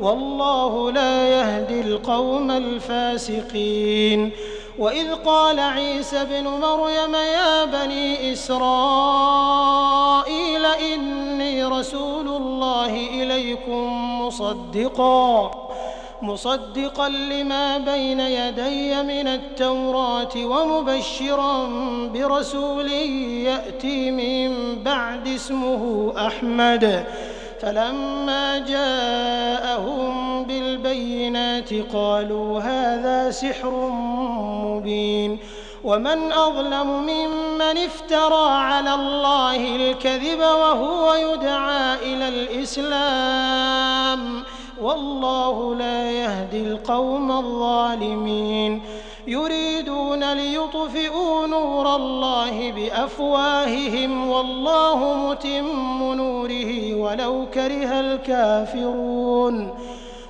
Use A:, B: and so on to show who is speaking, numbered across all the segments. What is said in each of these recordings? A: والله لا يهدي القوم الفاسقين وإذ قال عيسى ابن مريم يا بني إسرائيل إني رسول الله إليكم مصدقا مصدقا لما بين يدي من التوراة ومبشرا برسول يأتي من بعد اسمه أحمد فلما جاءهم بالبينات قالوا هذا سحر مبين ومن أظلم ممن افترى على الله الكذب وهو يدعى إلى الإسلام والله لا يهدي القوم الظالمين يريدون ليطفئوا نور الله بأفواههم والله متم نوره ولو كره الكافرون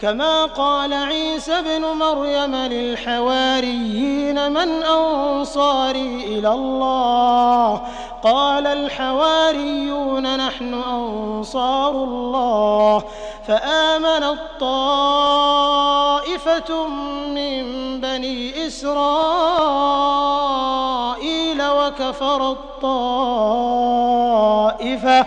A: كما قال عيسى ابن مريم للحواريين من أنصاري إلى الله قال الحواريون نحن أنصار الله فآمن الطائفة من بني إسرائيل وكفر الطائفة